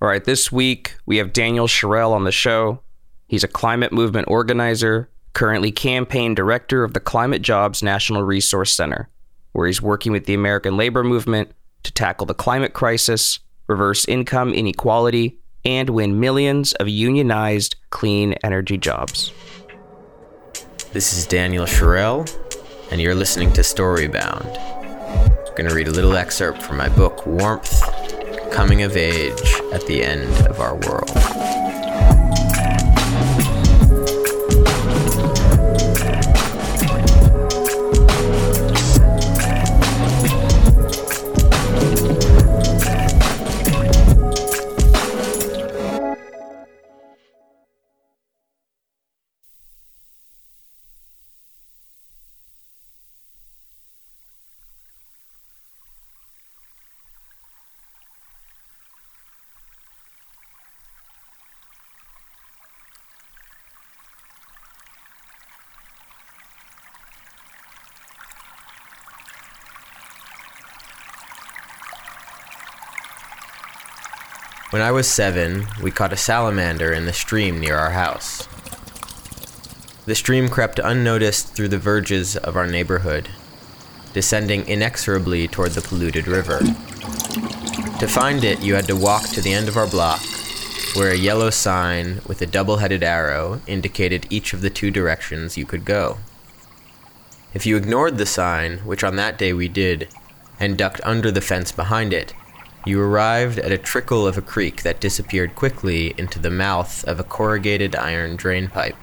All right, this week we have Daniel Sherrell on the show. He's a climate movement organizer, currently campaign director of the Climate Jobs National Resource Center, where he's working with the American labor movement to tackle the climate crisis, reverse income inequality, and win millions of unionized clean energy jobs. This is Daniel Sherrell, and you're listening to Storybound. I'm going to read a little excerpt from my book, Warmth Coming of Age at the End of Our World. When I was seven, we caught a salamander in the stream near our house. The stream crept unnoticed through the verges of our neighborhood, descending inexorably toward the polluted river. To find it, you had to walk to the end of our block, where a yellow sign with a double headed arrow indicated each of the two directions you could go. If you ignored the sign, which on that day we did, and ducked under the fence behind it, you arrived at a trickle of a creek that disappeared quickly into the mouth of a corrugated iron drain pipe.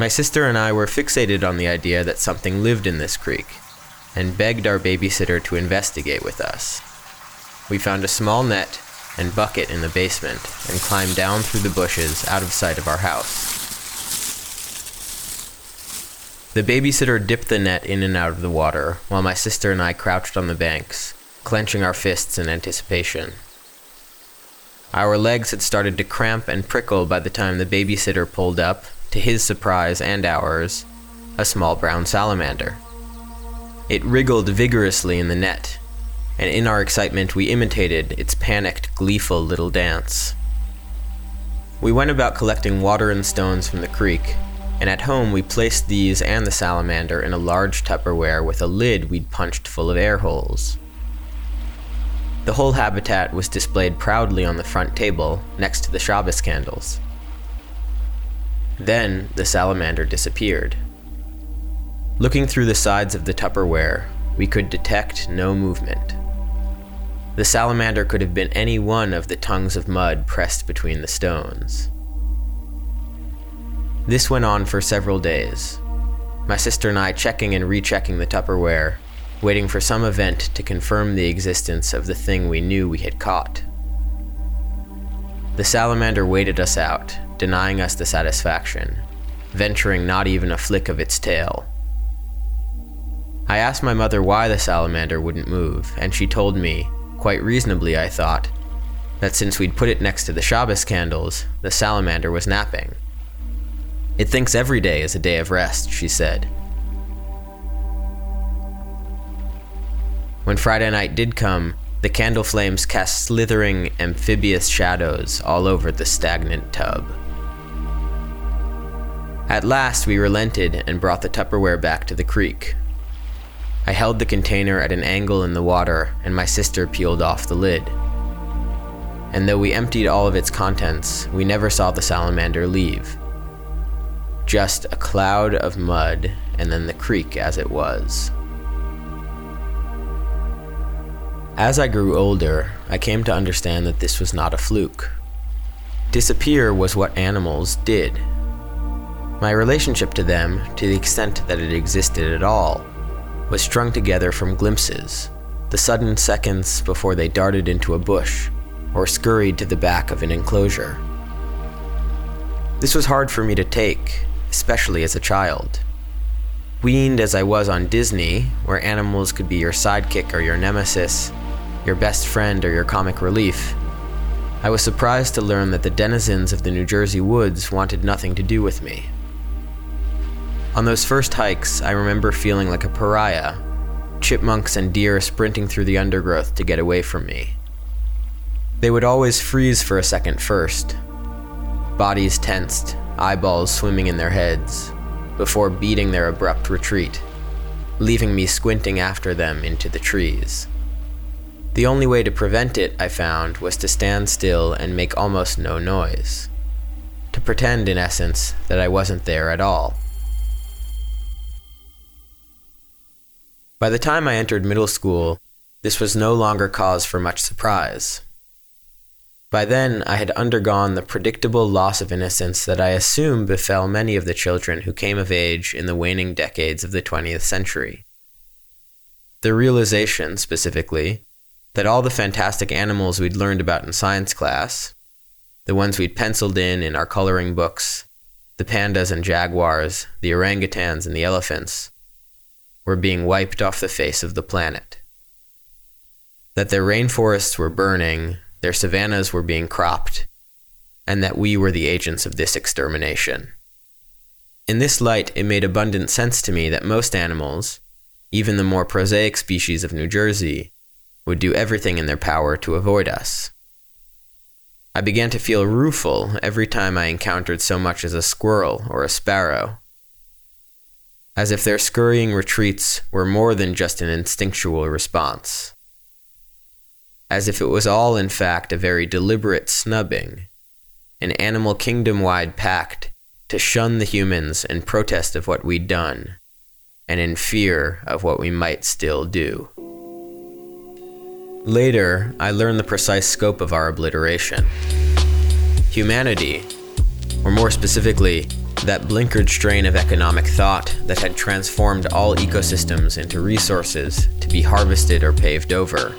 My sister and I were fixated on the idea that something lived in this creek, and begged our babysitter to investigate with us. We found a small net and bucket in the basement and climbed down through the bushes out of sight of our house. The babysitter dipped the net in and out of the water while my sister and I crouched on the banks, clenching our fists in anticipation. Our legs had started to cramp and prickle by the time the babysitter pulled up, to his surprise and ours, a small brown salamander. It wriggled vigorously in the net, and in our excitement we imitated its panicked, gleeful little dance. We went about collecting water and stones from the creek, and at home we placed these and the salamander in a large Tupperware with a lid we'd punched full of air holes. The whole habitat was displayed proudly on the front table next to the Shabbos candles. Then the salamander disappeared. Looking through the sides of the Tupperware, we could detect no movement. The salamander could have been any one of the tongues of mud pressed between the stones. This went on for several days. My sister and I checking and rechecking the Tupperware, waiting for some event to confirm the existence of the thing we knew we had caught. The salamander waited us out, denying us the satisfaction, venturing not even a flick of its tail. I asked my mother why the salamander wouldn't move, and she told me quite reasonably, I thought, that since we'd put it next to the Shabbos candles, the salamander was napping. It thinks every day is a day of rest, she said. When Friday night did come, the candle flames cast slithering, amphibious shadows all over the stagnant tub. At last, we relented and brought the Tupperware back to the creek, I held the container at an angle in the water, and my sister peeled off the lid. And though we emptied all of its contents, we never saw the salamander leave. Just a cloud of mud, and then the creek as it was. As I grew older, I came to understand that this was not a fluke. Disappear was what animals did. My relationship to them, to the extent that it existed at all, was strung together from glimpses, the sudden seconds before they darted into a bush or scurried to the back of an enclosure. This was hard for me to take, especially as a child. Weaned as I was on Disney, where animals could be your sidekick or your nemesis, your best friend or your comic relief, I was surprised to learn that the denizens of the New Jersey woods wanted nothing to do with me. On those first hikes, I remember feeling like a pariah, chipmunks and deer sprinting through the undergrowth to get away from me. They would always freeze for a second first, bodies tensed, eyeballs swimming in their heads, before beating their abrupt retreat, leaving me squinting after them into the trees. The only way to prevent it, I found, was to stand still and make almost no noise. To pretend, in essence, that I wasn't there at all. By the time I entered middle school, this was no longer cause for much surprise. By then, I had undergone the predictable loss of innocence that I assume befell many of the children who came of age in the waning decades of the 20th century. The realization, specifically, that all the fantastic animals we'd learned about in science class, the ones we'd penciled in in our coloring books, the pandas and jaguars, the orangutans and the elephants, were being wiped off the face of the planet. That their rainforests were burning, their savannas were being cropped, and that we were the agents of this extermination. In this light, it made abundant sense to me that most animals, even the more prosaic species of New Jersey, would do everything in their power to avoid us. I began to feel rueful every time I encountered so much as a squirrel or a sparrow as if their scurrying retreats were more than just an instinctual response. As if it was all, in fact, a very deliberate snubbing, an animal kingdom wide pact to shun the humans in protest of what we'd done, and in fear of what we might still do. Later, I learned the precise scope of our obliteration. Humanity, or more specifically, that blinkered strain of economic thought that had transformed all ecosystems into resources to be harvested or paved over,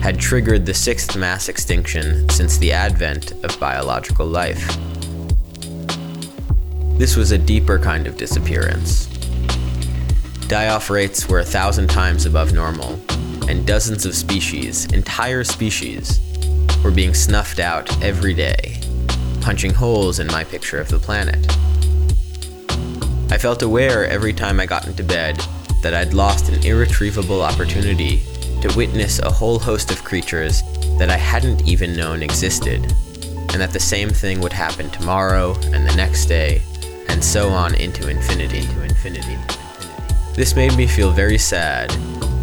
had triggered the sixth mass extinction since the advent of biological life. This was a deeper kind of disappearance. Die off rates were a thousand times above normal, and dozens of species, entire species, were being snuffed out every day punching holes in my picture of the planet. I felt aware every time I got into bed that I'd lost an irretrievable opportunity to witness a whole host of creatures that I hadn't even known existed, and that the same thing would happen tomorrow and the next day, and so on into infinity. To infinity. This made me feel very sad,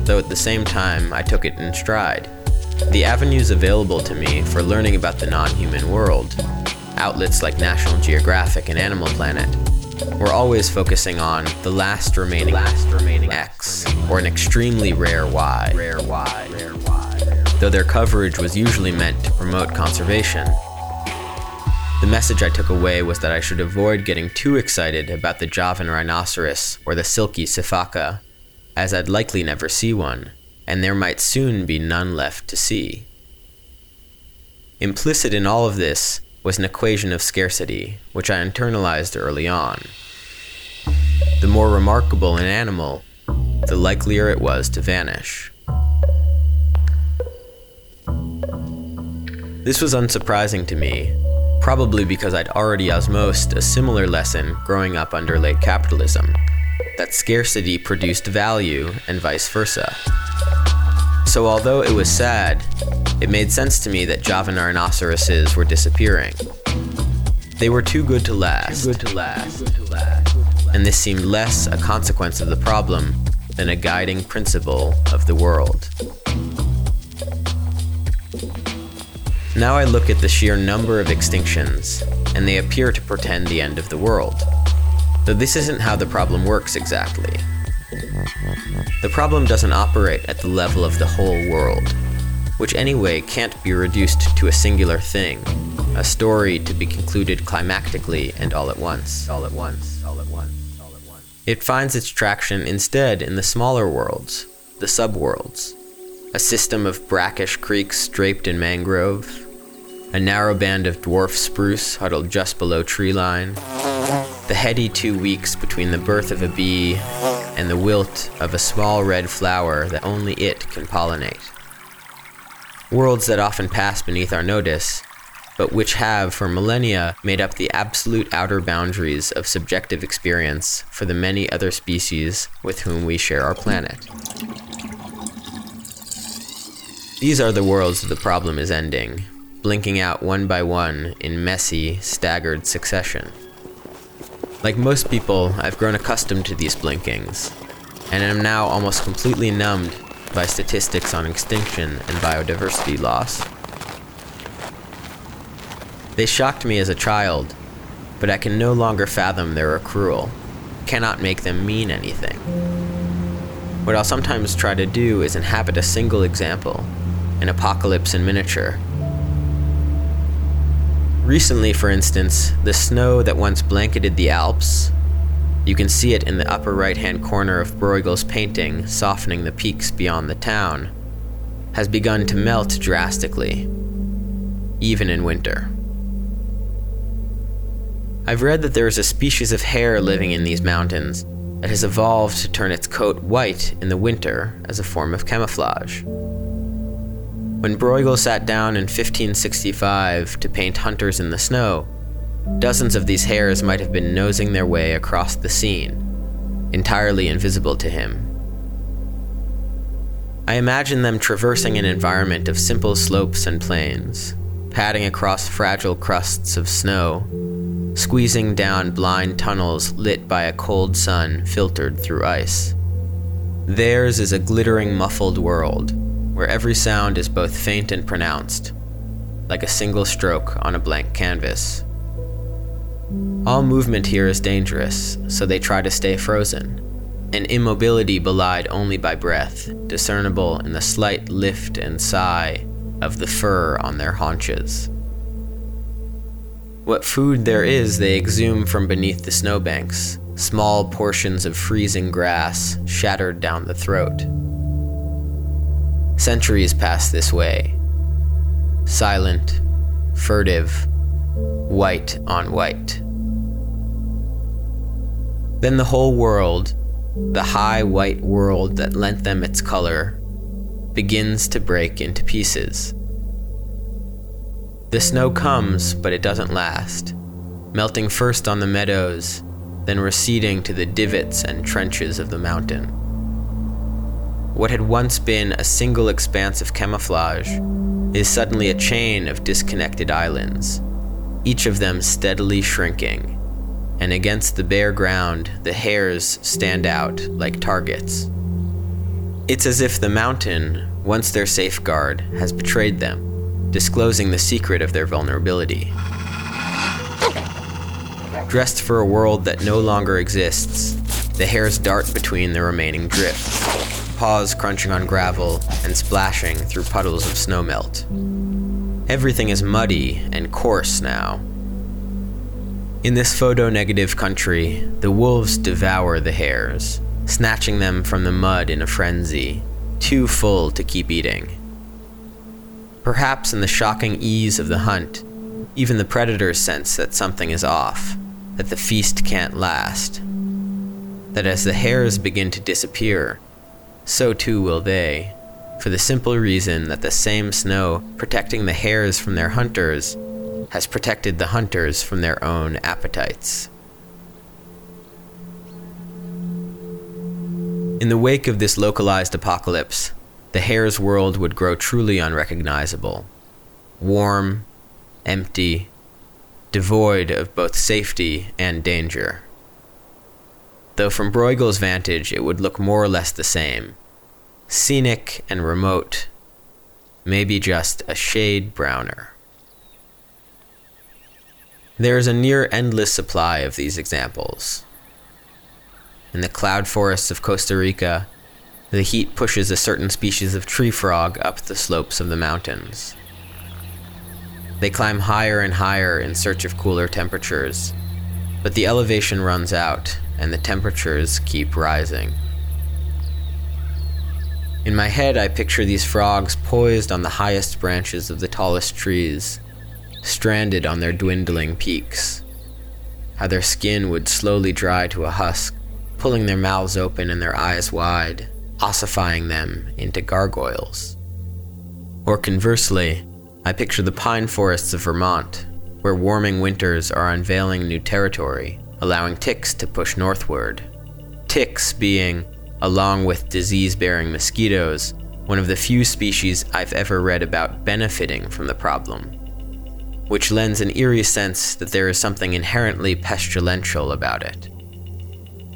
though at the same time I took it in stride. The avenues available to me for learning about the non human world outlets like National Geographic and Animal Planet were always focusing on the last remaining, last remaining X or an extremely rare Y. Rare Y. Rare Y. Though their coverage was usually meant to promote conservation. The message I took away was that I should avoid getting too excited about the Javan rhinoceros or the silky sifaka, as I'd likely never see one, and there might soon be none left to see. Implicit in all of this was an equation of scarcity, which I internalized early on. The more remarkable an animal, the likelier it was to vanish. This was unsurprising to me, probably because I'd already osmosed a similar lesson growing up under late capitalism that scarcity produced value and vice versa. So, although it was sad, it made sense to me that Javan rhinoceroses were disappearing. They were too good to last. Too good to last. And this seemed less a consequence of the problem than a guiding principle of the world. Now I look at the sheer number of extinctions, and they appear to portend the end of the world. Though this isn't how the problem works exactly. The problem doesn't operate at the level of the whole world. which anyway can't be reduced to a singular thing, a story to be concluded climactically and all at once, all at once, all at once, all at once. It finds its traction instead in the smaller worlds, the subworlds, a system of brackish creeks draped in mangrove, a narrow band of dwarf spruce huddled just below treeline, the heady two weeks between the birth of a bee and the wilt of a small red flower that only it can pollinate. Worlds that often pass beneath our notice, but which have for millennia made up the absolute outer boundaries of subjective experience for the many other species with whom we share our planet. These are the worlds the problem is ending, blinking out one by one in messy, staggered succession. Like most people, I've grown accustomed to these blinkings, and am now almost completely numbed by statistics on extinction and biodiversity loss. They shocked me as a child, but I can no longer fathom their accrual, cannot make them mean anything. What I'll sometimes try to do is inhabit a single example, an apocalypse in miniature, Recently, for instance, the snow that once blanketed the Alps, you can see it in the upper right hand corner of Bruegel's painting, softening the peaks beyond the town, has begun to melt drastically, even in winter. I've read that there is a species of hare living in these mountains that has evolved to turn its coat white in the winter as a form of camouflage. When Bruegel sat down in 1565 to paint hunters in the snow, dozens of these hares might have been nosing their way across the scene, entirely invisible to him. I imagine them traversing an environment of simple slopes and plains, padding across fragile crusts of snow, squeezing down blind tunnels lit by a cold sun filtered through ice. Theirs is a glittering, muffled world where every sound is both faint and pronounced, like a single stroke on a blank canvas. All movement here is dangerous, so they try to stay frozen, an immobility belied only by breath, discernible in the slight lift and sigh of the fur on their haunches. What food there is, they exhume from beneath the snowbanks, small portions of freezing grass shattered down the throat. Centuries pass this way. Silent, furtive, white on white. Then the whole world, the high white world that lent them its color, begins to break into pieces. The snow comes, but it doesn't last, melting first on the meadows, then receding to the divots and trenches of the mountain. What had once been a single expanse of camouflage is suddenly a chain of disconnected islands, each of them steadily shrinking, and against the bare ground, the hares stand out like targets. It's as if the mountain, once their safeguard, has betrayed them, disclosing the secret of their vulnerability. Dressed for a world that no longer exists, the hares dart between the remaining drifts paws crunching on gravel and splashing through puddles of snowmelt. Everything is muddy and coarse now. In this photo negative country, the wolves devour the hares, snatching them from the mud in a frenzy, too full to keep eating. Perhaps in the shocking ease of the hunt, even the predators sense that something is off, that the feast can't last. That as the hares begin to disappear, so too will they, for the simple reason that the same snow protecting the hares from their hunters has protected the hunters from their own appetites. In the wake of this localized apocalypse, the hare's world would grow truly unrecognizable. Warm, empty, devoid of both safety and danger though from Bruegel's vantage it would look more or less the same. Scenic and remote, maybe just a shade browner. There is a near endless supply of these examples. In the cloud forests of Costa Rica, The heat pushes a certain species of tree frog up the slopes of the mountains. They climb higher and higher in search of cooler temperatures, but the elevation runs out and the temperatures keep rising. In my head, I picture these frogs poised on the highest branches of the tallest trees, stranded on their dwindling peaks. How their skin would slowly dry to a husk, pulling their mouths open and their eyes wide, ossifying them into gargoyles. Or conversely, I picture the pine forests of Vermont, where warming winters are unveiling new territory, allowing ticks to push northward. Ticks being, along with disease bearing mosquitoes, one of the few species I've ever read about benefiting from the problem, which lends an eerie sense that there is something inherently pestilential about it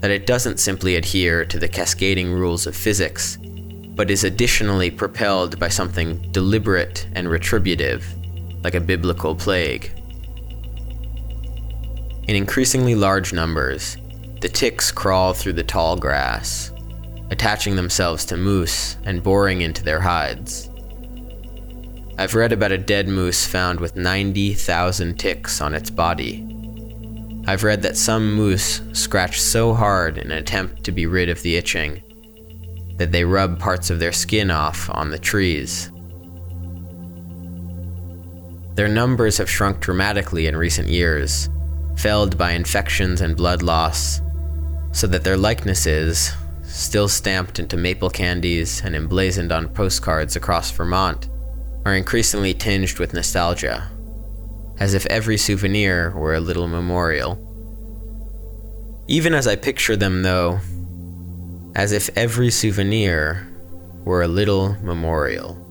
that it doesn't simply adhere to the cascading rules of physics, but is additionally propelled by something deliberate and retributive, like a biblical plague. In increasingly large numbers, the ticks crawl through the tall grass, attaching themselves to moose and boring into their hides. I've read about a dead moose found with 90,000 ticks on its body I've read that some moose scratch so hard in an attempt to be rid of the itching that they rub parts of their skin off on the trees. Their numbers have shrunk dramatically in recent years, felled by infections and blood loss, so that their likenesses, still stamped into maple candies and emblazoned on postcards across Vermont, are increasingly tinged with nostalgia as if every souvenir were a little memorial. Even as I picture them, though, as if every souvenir were a little memorial.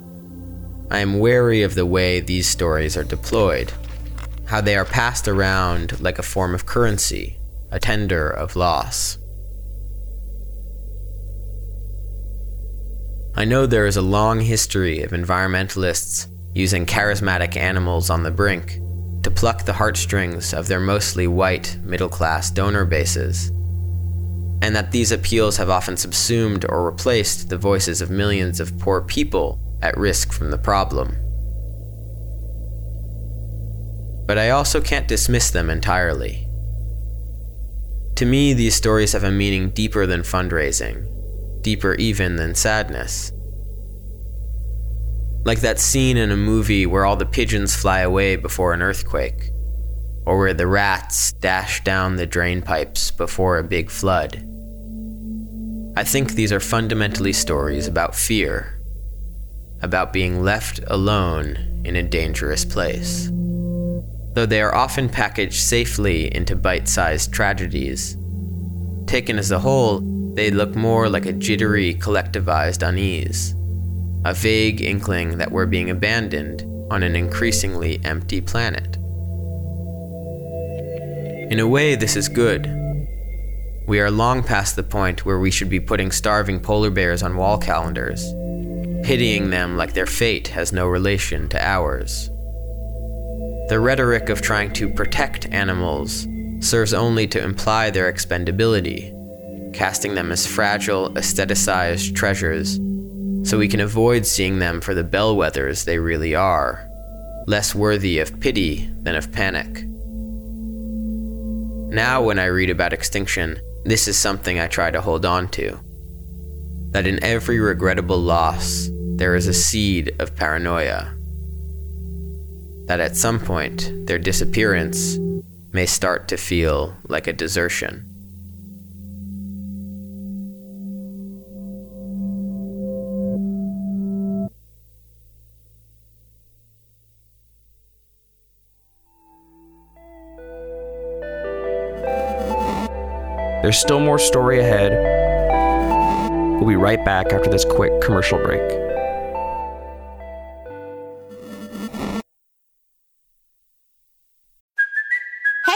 I am wary of the way these stories are deployed, how they are passed around like a form of currency, a tender of loss. I know there is a long history of environmentalists using charismatic animals on the brink to pluck the heartstrings of their mostly white, middle class donor bases, and that these appeals have often subsumed or replaced the voices of millions of poor people at risk from the problem. But I also can't dismiss them entirely. To me, these stories have a meaning deeper than fundraising, deeper even than sadness. Like that scene in a movie where all the pigeons fly away before an earthquake, or where the rats dash down the drain pipes before a big flood. I think these are fundamentally stories about fear, about being left alone in a dangerous place. Though they are often packaged safely into bite sized tragedies, taken as a whole, they look more like a jittery, collectivized unease a vague inkling that we're being abandoned on an increasingly empty planet. In a way, this is good. We are long past the point where we should be putting starving polar bears on wall calendars, pitying them like their fate has no relation to ours. The rhetoric of trying to protect animals serves only to imply their expendability, casting them as fragile, aestheticized treasures so we can avoid seeing them for the bellwethers they really are, less worthy of pity than of panic. Now, when I read about extinction, this is something I try to hold on to. That in every regrettable loss, there is a seed of paranoia. That at some point, their disappearance may start to feel like a desertion. There's still more story ahead. We'll be right back after this quick commercial break.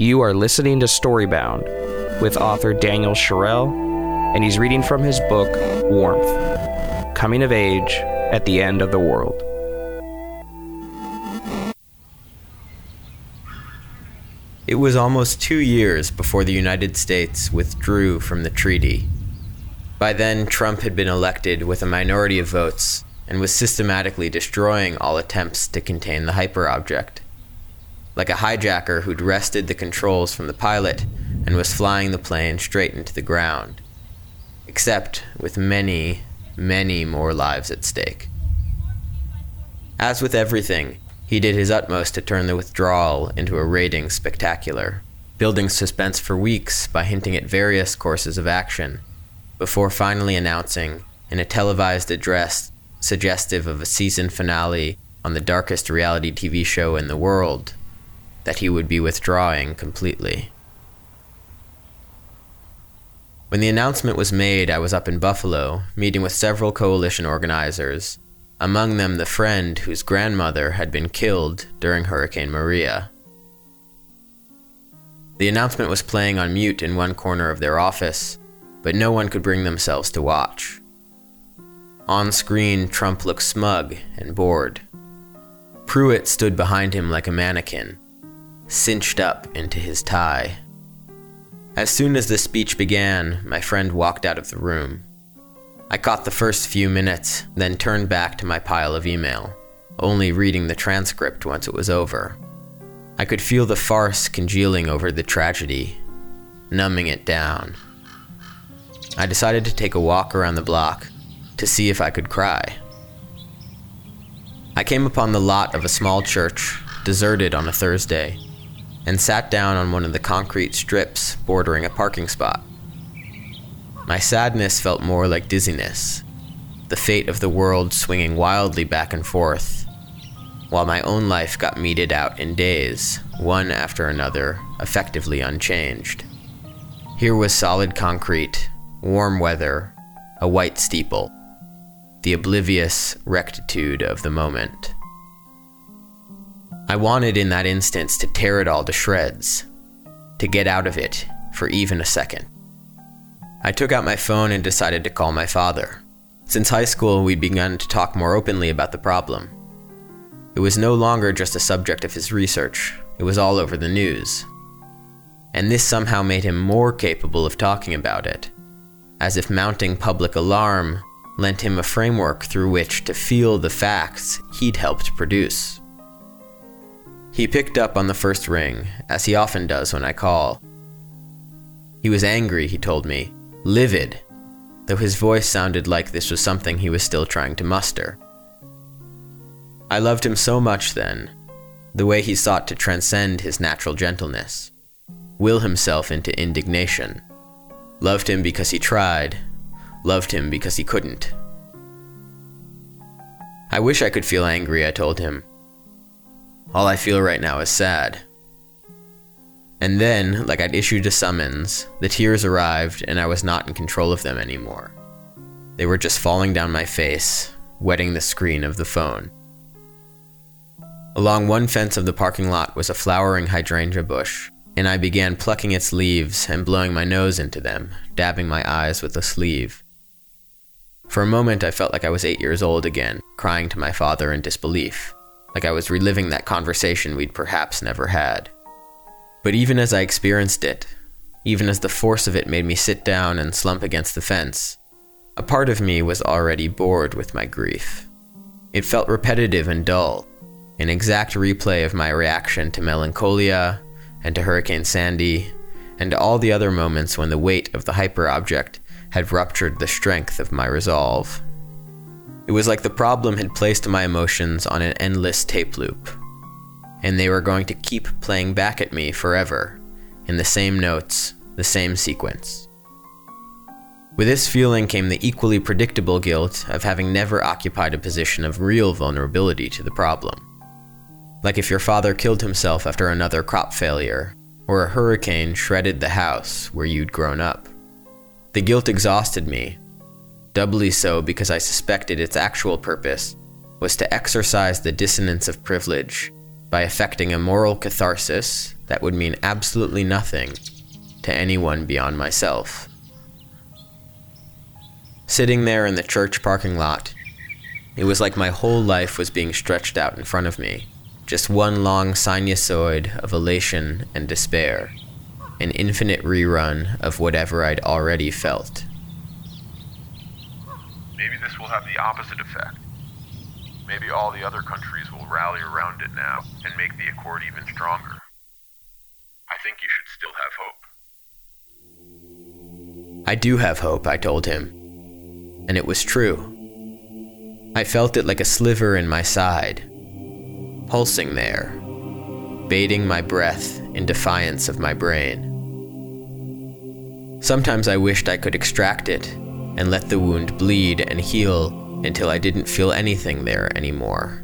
You are listening to Storybound with author Daniel Sherrell, and he's reading from his book Warmth Coming of Age at the End of the World. It was almost two years before the United States withdrew from the treaty. By then, Trump had been elected with a minority of votes and was systematically destroying all attempts to contain the hyperobject. Like a hijacker who'd wrested the controls from the pilot and was flying the plane straight into the ground. Except with many, many more lives at stake. As with everything, he did his utmost to turn the withdrawal into a raiding spectacular, building suspense for weeks by hinting at various courses of action, before finally announcing, in a televised address suggestive of a season finale on the darkest reality TV show in the world, that he would be withdrawing completely. When the announcement was made, I was up in Buffalo, meeting with several coalition organizers among them the friend whose grandmother had been killed during Hurricane Maria. The announcement was playing on mute in one corner of their office, but no one could bring themselves to watch. On screen, Trump looked smug and bored. Pruitt stood behind him like a mannequin, cinched up into his tie. As soon as the speech began, my friend walked out of the room. I caught the first few minutes, then turned back to my pile of email, only reading the transcript once it was over. I could feel the farce congealing over the tragedy, numbing it down. I decided to take a walk around the block to see if I could cry. I came upon the lot of a small church, deserted on a Thursday, and sat down on one of the concrete strips bordering a parking spot. My sadness felt more like dizziness, the fate of the world swinging wildly back and forth, while my own life got meted out in days, one after another, effectively unchanged. Here was solid concrete, warm weather, a white steeple, the oblivious rectitude of the moment. I wanted in that instance to tear it all to shreds, to get out of it for even a second. I took out my phone and decided to call my father. Since high school, we'd begun to talk more openly about the problem. It was no longer just a subject of his research, it was all over the news. And this somehow made him more capable of talking about it, as if mounting public alarm lent him a framework through which to feel the facts he'd helped produce. He picked up on the first ring, as he often does when I call. He was angry, he told me, livid, though his voice sounded like this was something he was still trying to muster. I loved him so much then, the way he sought to transcend his natural gentleness, will himself into indignation. Loved him because he tried, loved him because he couldn't. I wish I could feel angry, I told him. All I feel right now is sad. And then, like I'd issued a summons, the tears arrived and I was not in control of them anymore. They were just falling down my face, wetting the screen of the phone. Along one fence of the parking lot was a flowering hydrangea bush, and I began plucking its leaves and blowing my nose into them, dabbing my eyes with the sleeve. For a moment, I felt like I was eight years old again, crying to my father in disbelief, like I was reliving that conversation we'd perhaps never had. But even as I experienced it, even as the force of it made me sit down and slump against the fence, a part of me was already bored with my grief. It felt repetitive and dull, an exact replay of my reaction to melancholia and to Hurricane Sandy and to all the other moments when the weight of the hyperobject had ruptured the strength of my resolve. It was like the problem had placed my emotions on an endless tape loop, and they were going to keep playing back at me forever, in the same notes, the same sequence. With this feeling came the equally predictable guilt of having never occupied a position of real vulnerability to the problem. Like if your father killed himself after another crop failure, or a hurricane shredded the house where you'd grown up. The guilt exhausted me, doubly so because I suspected its actual purpose was to exercise the dissonance of privilege by effecting a moral catharsis that would mean absolutely nothing to anyone beyond myself. Sitting there in the church parking lot, it was like my whole life was being stretched out in front of me, just one long sinusoid of elation and despair, an infinite rerun of whatever I'd already felt. Maybe this will have the opposite effect. Maybe all the other countries will rally around it now and make the accord even stronger. I think you should still have hope. I do have hope, I told him. And it was true. I felt it like a sliver in my side, pulsing there, baiting my breath in defiance of my brain. Sometimes I wished I could extract it and let the wound bleed and heal until I didn't feel anything there anymore.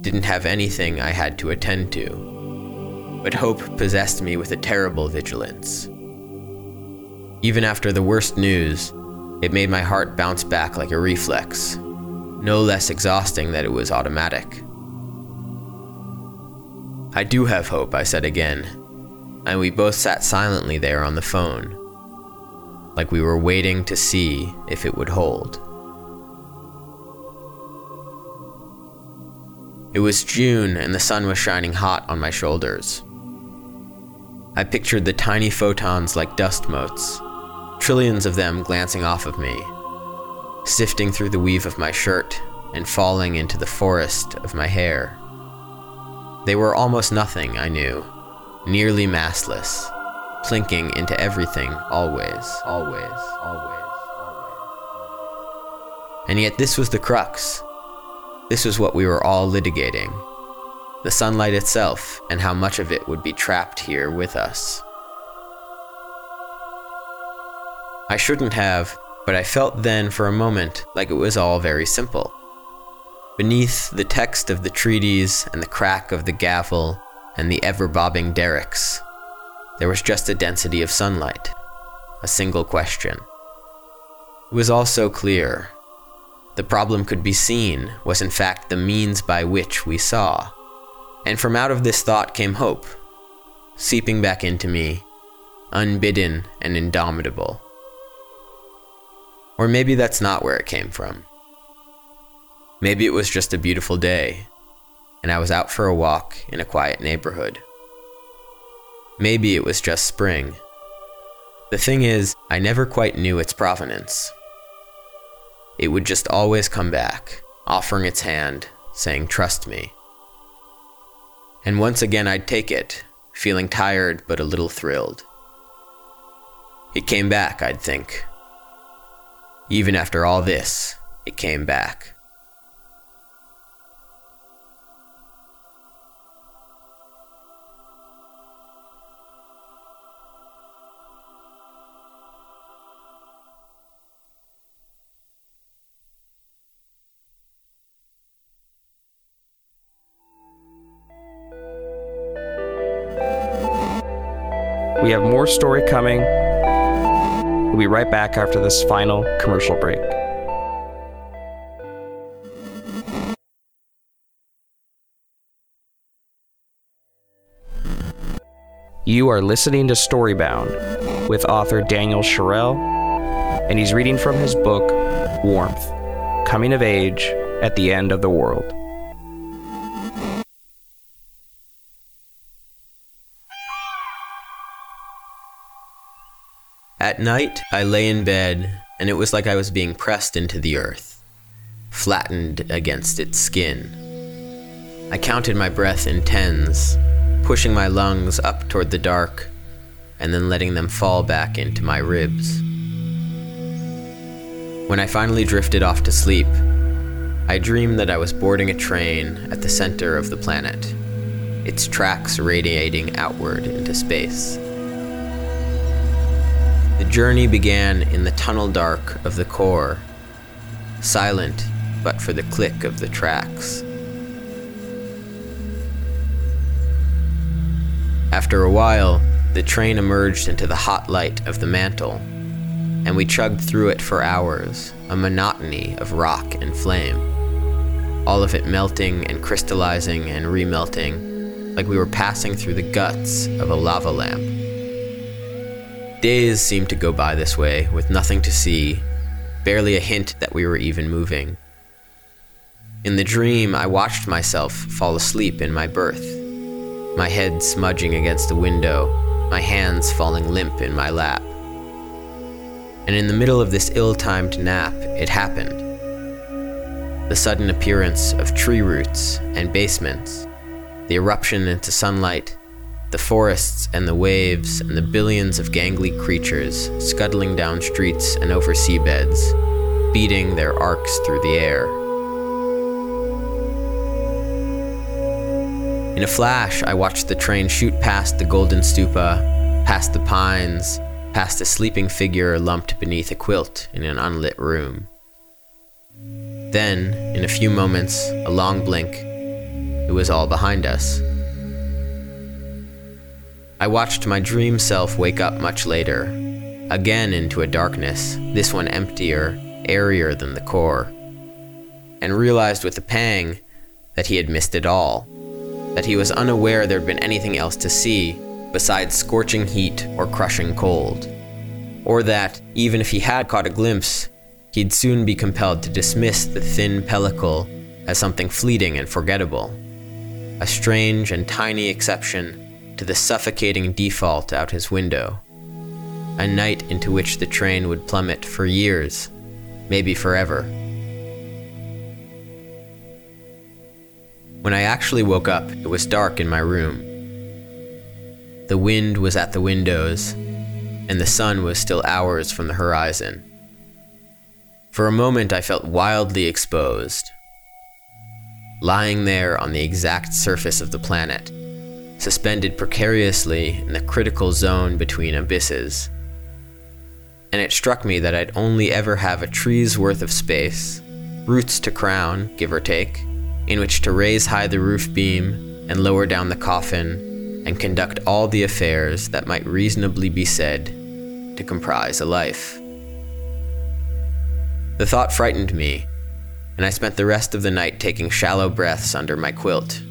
Didn't have anything I had to attend to. But hope possessed me with a terrible vigilance. Even after the worst news, it made my heart bounce back like a reflex, no less exhausting that it was automatic. I do have hope, I said again, and we both sat silently there on the phone, like we were waiting to see if it would hold. It was June and the sun was shining hot on my shoulders. I pictured the tiny photons like dust motes, trillions of them glancing off of me, sifting through the weave of my shirt and falling into the forest of my hair. They were almost nothing, I knew, nearly massless, plinking into everything always, always, always, always. And yet, this was the crux. This was what we were all litigating the sunlight itself, and how much of it would be trapped here with us. I shouldn't have, but I felt then for a moment like it was all very simple. Beneath the text of the treaties and the crack of the gavel and the ever bobbing derricks, there was just a density of sunlight, a single question. It was all so clear. The problem could be seen was in fact the means by which we saw. And from out of this thought came hope, seeping back into me, unbidden and indomitable. Or maybe that's not where it came from. Maybe it was just a beautiful day, and I was out for a walk in a quiet neighborhood. Maybe it was just spring. The thing is, I never quite knew its provenance. It would just always come back, offering its hand, saying, Trust me. And once again I'd take it, feeling tired but a little thrilled. It came back, I'd think. Even after all this, it came back. More story coming. We'll be right back after this final commercial break. You are listening to Storybound with author Daniel Sherrell, and he's reading from his book, Warmth Coming of Age at the End of the World. Night, I lay in bed, and it was like I was being pressed into the earth, flattened against its skin. I counted my breath in tens, pushing my lungs up toward the dark, and then letting them fall back into my ribs. When I finally drifted off to sleep, I dreamed that I was boarding a train at the center of the planet, its tracks radiating outward into space. The journey began in the tunnel dark of the core, silent but for the click of the tracks. After a while, the train emerged into the hot light of the mantle, and we chugged through it for hours, a monotony of rock and flame. All of it melting and crystallizing and remelting, like we were passing through the guts of a lava lamp. Days seemed to go by this way, with nothing to see, barely a hint that we were even moving. In the dream, I watched myself fall asleep in my berth, my head smudging against the window, my hands falling limp in my lap. And in the middle of this ill timed nap, it happened. The sudden appearance of tree roots and basements, the eruption into sunlight, the forests and the waves and the billions of gangly creatures scuttling down streets and over seabeds, beating their arcs through the air. In a flash, I watched the train shoot past the golden stupa, past the pines, past a sleeping figure lumped beneath a quilt in an unlit room. Then, in a few moments, a long blink, it was all behind us. I watched my dream self wake up much later, again into a darkness, this one emptier, airier than the core, and realized with a pang that he had missed it all that he was unaware there'd been anything else to see besides scorching heat or crushing cold. Or that, even if he had caught a glimpse, he'd soon be compelled to dismiss the thin pellicle as something fleeting and forgettable. A strange and tiny exception to the suffocating default out his window. A night into which the train would plummet for years, maybe forever. When I actually woke up, it was dark in my room. The wind was at the windows, and the sun was still hours from the horizon. For a moment, I felt wildly exposed. Lying there on the exact surface of the planet, suspended precariously in the critical zone between abysses. And it struck me that I'd only ever have a tree's worth of space, roots to crown, give or take, in which to raise high the roof beam and lower down the coffin and conduct all the affairs that might reasonably be said to comprise a life. The thought frightened me, and I spent the rest of the night taking shallow breaths under my quilt,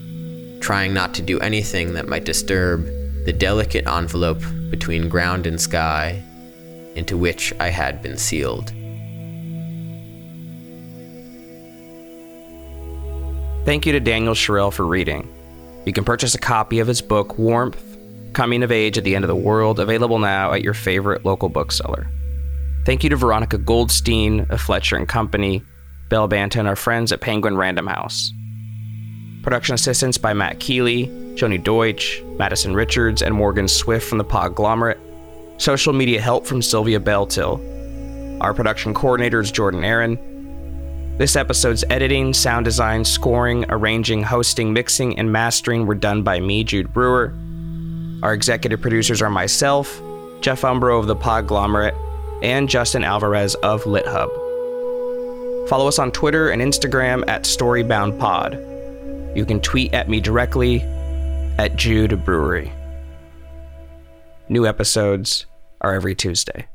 trying not to do anything that might disturb the delicate envelope between ground and sky into which I had been sealed. Thank you to Daniel Sherrell for reading. You can purchase a copy of his book, Warmth Coming of Age at the End of the World, available now at your favorite local bookseller. Thank you to Veronica Goldstein of Fletcher and Company, Bell and our friends at Penguin Random House. Production assistance by Matt Keeley, Joni Deutsch, Madison Richards, and Morgan Swift from the Podglomerate. Social media help from Sylvia Beltil. Our production coordinator is Jordan Aaron. This episode's editing, sound design, scoring, arranging, hosting, mixing, and mastering were done by me, Jude Brewer. Our executive producers are myself, Jeff Umbro of the Podglomerate, and Justin Alvarez of LitHub. Follow us on Twitter and Instagram at StoryboundPod. You can tweet at me directly at Jude Brewery. New episodes are every Tuesday.